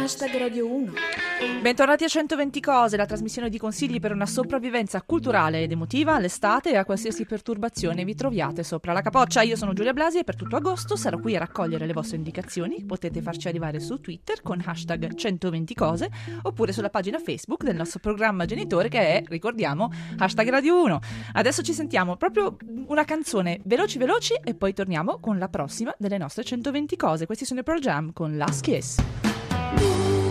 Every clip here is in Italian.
Hashtag Radio 1. Bentornati a 120 cose, la trasmissione di consigli per una sopravvivenza culturale ed emotiva all'estate e a qualsiasi perturbazione vi troviate sopra la capoccia. Io sono Giulia Blasi e per tutto agosto sarò qui a raccogliere le vostre indicazioni. Potete farci arrivare su Twitter con hashtag 120 cose oppure sulla pagina Facebook del nostro programma genitore che è, ricordiamo, hashtag Radio 1. Adesso ci sentiamo proprio una canzone veloci veloci e poi torniamo con la prossima delle nostre 120 cose. Questi sono i Pro Jam con Last Kiss.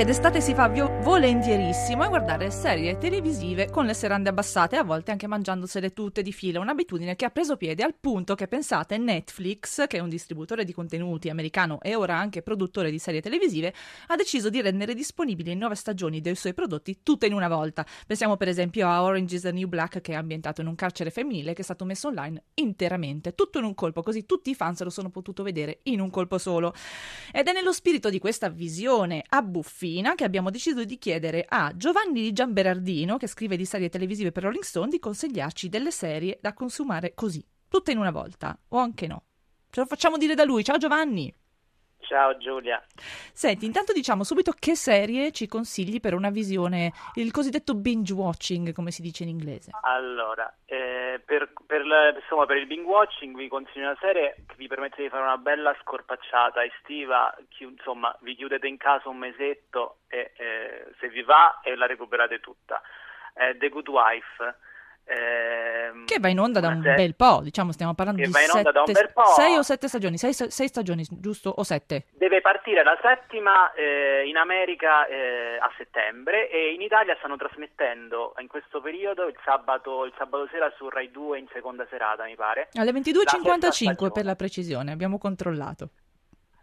Che d'estate si fa volentierissimo è guardare serie televisive con le serande abbassate, a volte anche mangiandosele tutte di fila, un'abitudine che ha preso piede al punto che pensate Netflix, che è un distributore di contenuti americano e ora anche produttore di serie televisive, ha deciso di rendere disponibili nove stagioni dei suoi prodotti tutte in una volta. Pensiamo per esempio a Orange is the New Black che è ambientato in un carcere femminile che è stato messo online interamente, tutto in un colpo, così tutti i fan se lo sono potuto vedere in un colpo solo. Ed è nello spirito di questa visione abbuffina che abbiamo deciso di chiedere a Giovanni Di Giamberardino, che scrive di serie televisive per Rolling Stone, di consigliarci delle serie da consumare così, tutte in una volta, o anche no. Ce lo facciamo dire da lui. Ciao Giovanni! Ciao Giulia. Senti, intanto diciamo subito che serie ci consigli per una visione, il cosiddetto binge watching, come si dice in inglese. Allora, eh, per, per, insomma, per il binge watching vi consiglio una serie che vi permette di fare una bella scorpacciata estiva, chi- insomma vi chiudete in casa un mesetto e se vi va e la recuperate tutta. Eh, The Good Wife. ehm, Che va in onda da un serie- bel po', diciamo, stiamo parlando Che di sei o sette stagioni, sei, sei stagioni, giusto? O sette? Deve partire la settima eh, in America eh, a settembre e in Italia stanno trasmettendo in questo periodo il sabato, il sabato sera su Rai 2 in seconda serata, mi pare. Alle La 22.55 sesta per la precisione, abbiamo controllato.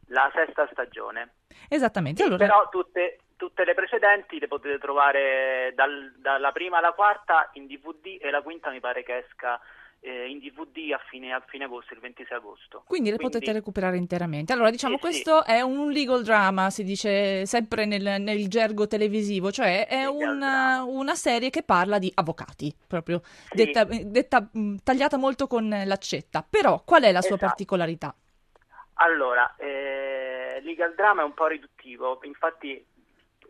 La sesta stagione. Esattamente, allora... Però tutte, tutte le precedenti le potete trovare dal- dalla prima alla quarta in DVD e la quinta mi pare che esca eh, in DVD a fine, a fine agosto, il 26 agosto. Quindi le potete recuperare interamente. Allora, diciamo, Sì, questo è un legal drama, si dice sempre nel, nel gergo televisivo, cioè è Legal una, serie che parla di avvocati, proprio Sì. detta, detta, mh, tagliata molto con l'accetta. Però, qual è la sua Esatto. particolarità? Allora, eh, legal drama è un po' riduttivo, infatti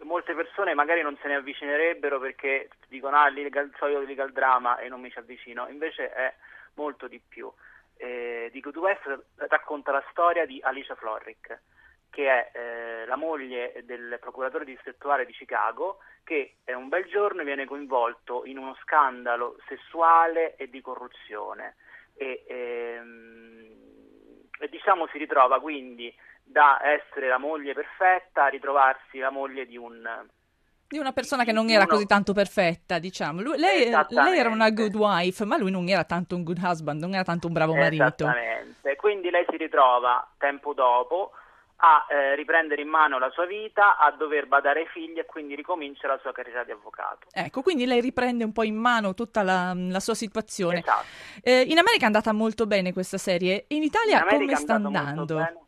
molte persone magari non se ne avvicinerebbero perché dicono ah, legal, so io legal drama e non mi ci avvicino, invece è molto di più. Eh, di Good West racconta la storia di Alicia Florrick, che è eh, la moglie del procuratore distrettuale di Chicago, che un bel giorno viene coinvolto in uno scandalo sessuale e di corruzione. E, ehm, e diciamo si ritrova quindi da essere la moglie perfetta a ritrovarsi la moglie di un Di una persona che non era Uno- così tanto perfetta, diciamo. Lui- lei, lei era una good wife, ma lui non era tanto un good husband, non era tanto un bravo marito. Esattamente. Quindi lei si ritrova tempo dopo a eh, riprendere in mano la sua vita, a dover badare ai figli e quindi ricomincia la sua carriera di avvocato. Ecco, quindi lei riprende un po' in mano tutta la, la sua situazione. Esatto. Eh, in America è andata molto bene questa serie, in Italia In come sta andando?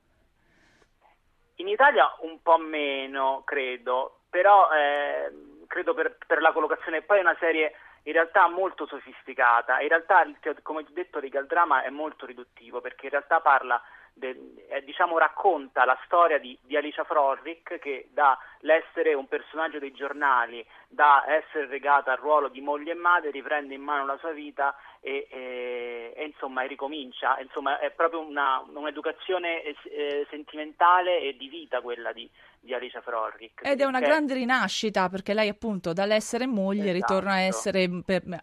In Italia un po' meno, credo, però eh, credo per, per la collocazione. Poi è una serie in realtà molto sofisticata. In realtà, come ho detto, Legal Drama è molto riduttivo perché in realtà parla, de- eh, diciamo, racconta la storia di, di Alicia Florrick che dall'essere un personaggio dei giornali, da essere legata al ruolo di moglie e madre, riprende in mano la sua vita e, e- e, insomma ricomincia. Insomma, è proprio una- un'educazione eh, eh, sentimentale e di vita quella di, di Alice Frorric. Ed è una grande rinascita perché lei appunto dall'essere moglie esatto. ritorna a essere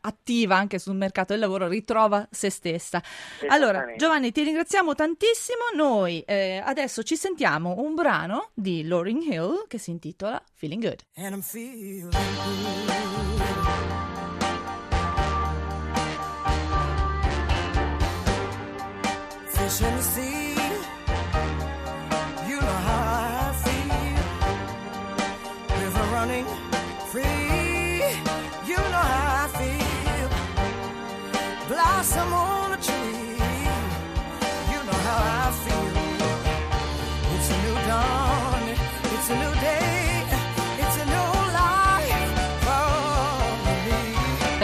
attiva anche sul mercato del lavoro, ritrova se stessa. Allora Giovanni ti ringraziamo tantissimo, noi eh, adesso ci sentiamo un brano di Lauryn Hill che si intitola Feeling Good. And I'm feeling good. Fishing the sea. Blossom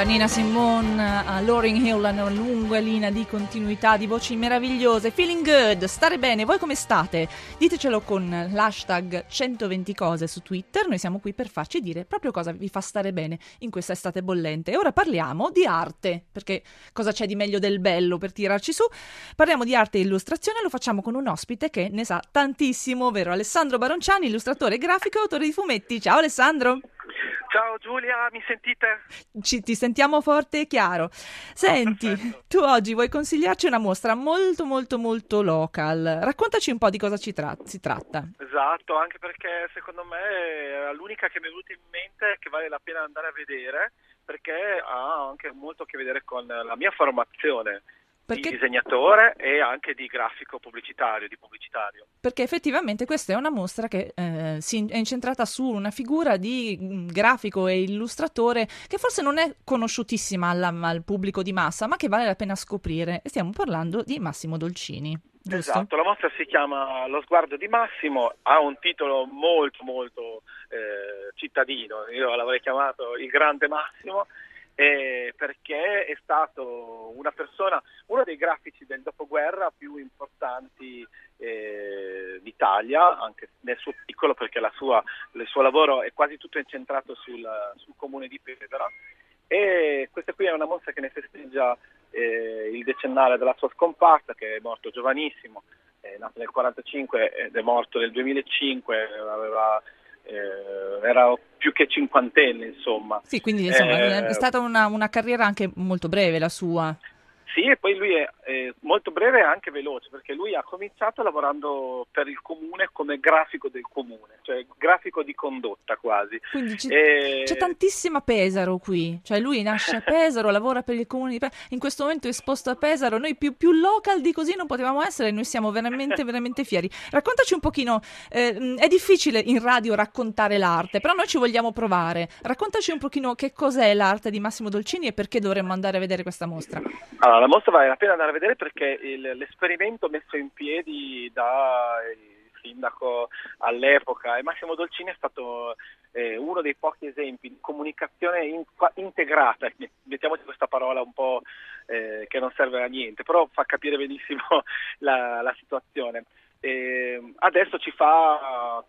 Da Nina Simone a Lauryn Hill, una lunga linea di continuità, di voci meravigliose. Feeling good, stare bene. Voi come state? Ditecelo con l'hashtag 120 cose su Twitter. Noi siamo qui per farci dire proprio cosa vi fa stare bene in questa estate bollente. E ora parliamo di arte, perché cosa c'è di meglio del bello per tirarci su? Parliamo di arte e illustrazione, lo facciamo con un ospite che ne sa tantissimo, ovvero Alessandro Baronciani, illustratore grafico e autore di fumetti. Ciao Alessandro! Ciao Giulia, mi sentite? Ci, ti sentiamo forte e chiaro. Senti, perfetto. tu oggi vuoi consigliarci una mostra molto molto molto local. Raccontaci un po' di cosa ci tra- si tratta. Esatto, anche perché secondo me è l'unica che mi è venuta in mente che vale la pena andare a vedere perché ha anche molto a che vedere con la mia formazione Perché, di disegnatore e anche di grafico pubblicitario, di pubblicitario. perché effettivamente questa è una mostra che eh, si- è incentrata su una figura di mm, grafico e illustratore che forse non è conosciutissima alla- al pubblico di massa, ma che vale la pena scoprire. E stiamo parlando di Massimo Dolcini, giusto? Esatto, la mostra si chiama Lo sguardo di Massimo, ha un titolo molto molto eh, cittadino, io l'avrei chiamato Il grande Massimo, eh, perché è stato una persona, uno dei grafici del dopoguerra più importanti eh, d'Italia, anche nel suo piccolo perché sua- il suo lavoro è quasi tutto incentrato sul, sul comune di Pesaro. E questa qui è una mostra che ne festeggia eh, il decennale della sua scomparsa, che è morto giovanissimo, è nato nel 1945 ed è morto nel 2005, aveva, eh, era più che cinquantenne insomma. Sì, quindi insomma Eh, è stata una, una carriera anche molto breve la sua. Sì, e poi lui è eh, molto breve e anche veloce, perché lui ha cominciato lavorando per il comune come grafico del comune, cioè grafico di condotta quasi. Quindi ci- E- C'è tantissima Pesaro qui, cioè lui nasce a Pesaro, lavora per il comune di Pesaro, in questo momento è esposto a Pesaro, noi più, più local di così non potevamo essere, noi siamo veramente veramente fieri. Raccontaci un pochino, eh, è difficile in radio raccontare l'arte, però noi ci vogliamo provare. Raccontaci un pochino che cos'è l'arte di Massimo Dolcini e perché dovremmo andare a vedere questa mostra. Allora, la mostra vale la pena andare a vedere perché il- l'esperimento messo in piedi da il sindaco all'epoca e Massimo Dolcini è stato eh, uno dei pochi esempi di comunicazione in- integrata, mettiamoci questa parola un po' eh, che non serve a niente, però fa capire benissimo la, la situazione. E adesso ci fa,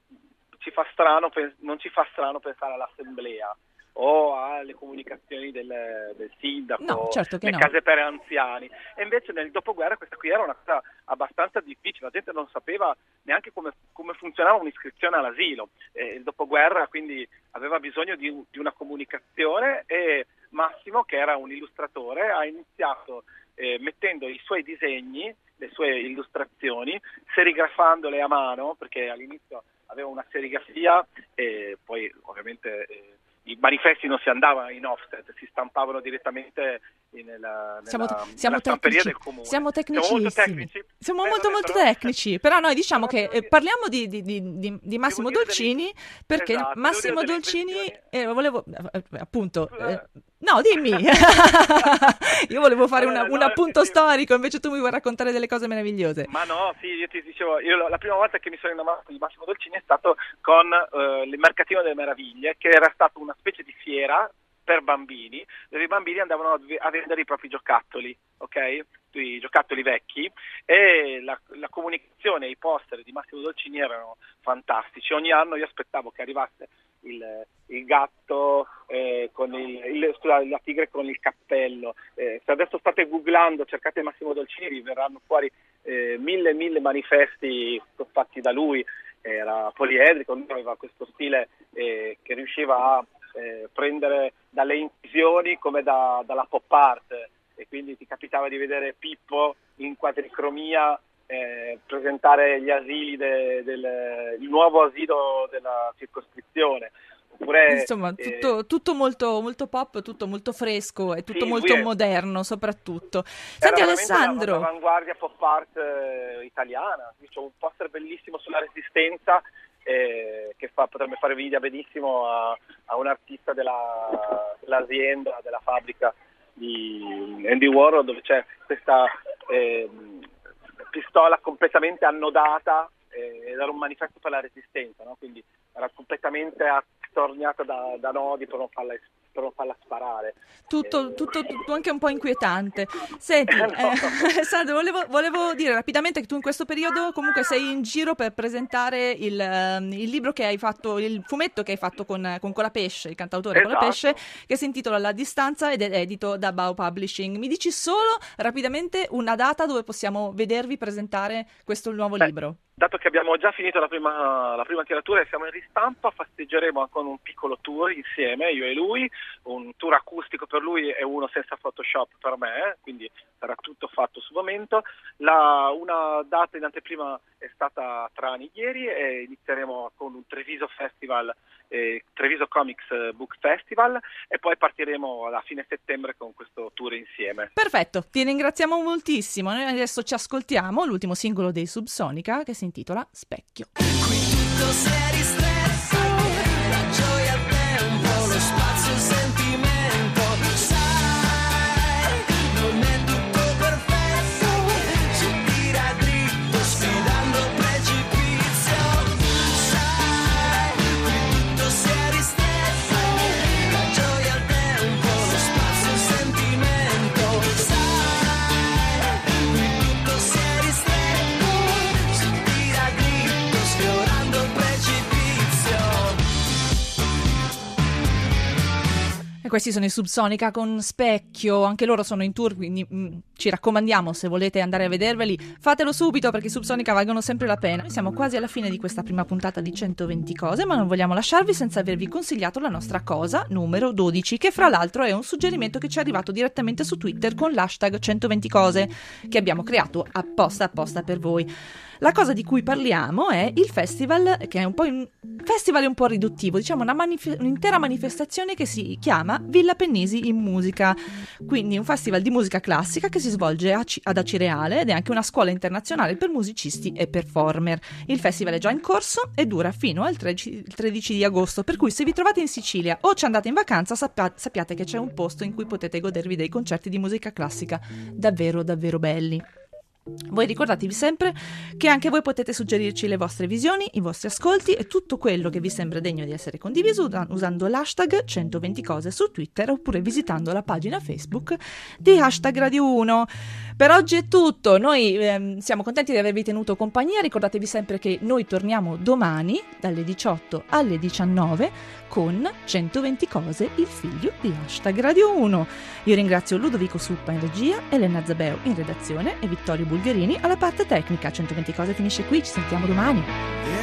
ci fa strano, non ci fa strano pensare all'assemblea o alle comunicazioni del, del sindaco, No, certo le no. case per anziani. E invece nel dopoguerra questa qui era una cosa abbastanza difficile, la gente non sapeva neanche come, come funzionava un'iscrizione all'asilo. Eh, il dopoguerra quindi aveva bisogno di, di una comunicazione e Massimo, che era un illustratore, ha iniziato eh, mettendo i suoi disegni, le sue illustrazioni, serigrafandole a mano, perché all'inizio aveva una serigrafia e poi ovviamente eh, i manifesti non si andavano in offset, si stampavano direttamente nella, Siamo, nella, siamo nella tecnici, del comune. siamo molto tecnicissimi. tecnici. Siamo Eh, molto molto però- tecnici, però noi diciamo che eh, parliamo di, di- di- di- Massimo Devo dire delle- Dolcini perché Esatto, Massimo Dolcini, eh, volevo eh, eh, appunto, eh, no dimmi, io volevo fare una- Allora, un no, appunto sì, storico, invece tu mi vuoi raccontare delle cose meravigliose. Ma no, sì, io ti dicevo, io la- prima volta che mi sono innamorato di Massimo Dolcini è stato con eh, il Mercatino delle Meraviglie, che era stato una specie di fiera per bambini, dove i bambini andavano a, vendere i propri giocattoli, ok? I giocattoli vecchi e la, la comunicazione, i poster di Massimo Dolcini erano fantastici. Ogni anno io aspettavo che arrivasse il, il gatto eh, con il, il- scusa, la tigre con il cappello. Eh, se adesso state googlando, cercate Massimo Dolcini, vi verranno fuori eh, mille mille manifesti fatti da lui. Era poliedrico, aveva questo stile eh, che riusciva a eh, prendere dalle incisioni come da- dalla pop art e quindi ti capitava di vedere Pippo in quadricromia eh, presentare gli asili de- del il nuovo asilo della circoscrizione Oppure, Insomma, eh, tutto, tutto molto, molto pop, tutto molto fresco e tutto Sì, molto moderno soprattutto. Senti Alessandro, la- l'avanguardia pop art eh, italiana. C'è un poster bellissimo sulla resistenza eh, che fa- potrebbe fare invidia benissimo a, a un artista della- dell'azienda, della fabbrica di Andy Warhol dove c'è questa ehm, pistola completamente annodata eh, ed era un manifesto per la resistenza, no? quindi era completamente attorniata da, da nodi per non farla, per non farla sparare. tutto, Eh, tutto, tutto anche un po' inquietante. Senti, No. eh, Alessandro, volevo, volevo dire rapidamente che tu in questo periodo comunque sei in giro per presentare il, ehm, il libro che hai fatto, il fumetto che hai fatto con, con Colapesce, il cantautore Esatto. Colapesce, che si intitola La distanza ed è edito da Bao Publishing. Mi dici solo rapidamente una data dove possiamo vedervi presentare questo nuovo Beh, libro? Dato che abbiamo già finito la prima, la prima tiratura e siamo in ristampa, festeggeremo con un piccolo tour insieme, io e lui, un tour acustico per lui e uno senza Photoshop per me, quindi sarà tutto fatto sul momento. La- una data in anteprima è stata tra anni ieri e inizieremo con un Treviso Festival, eh, Treviso Comics Book Festival e poi partiremo a fine settembre con questo tour insieme. Perfetto, ti ringraziamo moltissimo. Noi adesso ci ascoltiamo l'ultimo singolo dei Subsonica che si intitola Specchio. Questi sono i Subsonica con Specchio, anche loro sono in tour, quindi mm, ci raccomandiamo se volete andare a vederveli, fatelo subito perché i Subsonica valgono sempre la pena. Noi siamo quasi alla fine di questa prima puntata di 120 cose, ma non vogliamo lasciarvi senza avervi consigliato la nostra cosa numero 12, che fra l'altro è un suggerimento che ci è arrivato direttamente su Twitter con l'hashtag 120 cose, che abbiamo creato apposta apposta per voi. La cosa di cui parliamo è il festival, che è un po' un festival un po' riduttivo, diciamo manif- un'intera manifestazione che si chiama Villa Pennisi in musica. Quindi un festival di musica classica che si svolge Ci- ad Acireale ed è anche una scuola internazionale per musicisti e performer. Il festival è già in corso e dura fino al 13, il 13 di agosto, per cui se vi trovate in Sicilia o ci andate in vacanza sappia- sappiate che c'è un posto in cui potete godervi dei concerti di musica classica davvero davvero belli. Voi ricordatevi sempre che anche voi potete suggerirci le vostre visioni, i vostri ascolti e tutto quello che vi sembra degno di essere condiviso usa- usando l'hashtag 120 cose su Twitter oppure visitando la pagina Facebook di hashtag Radio 1. Per oggi è tutto, noi ehm, siamo contenti di avervi tenuto compagnia, ricordatevi sempre che noi torniamo domani dalle 18 alle 19 con 120 cose, il figlio di hashtag Radio 1. Io ringrazio Ludovico Suppa in regia, Elena Zabeo in redazione e Vittorio Bulgarini alla parte tecnica. 120 cose finisce qui, ci sentiamo domani.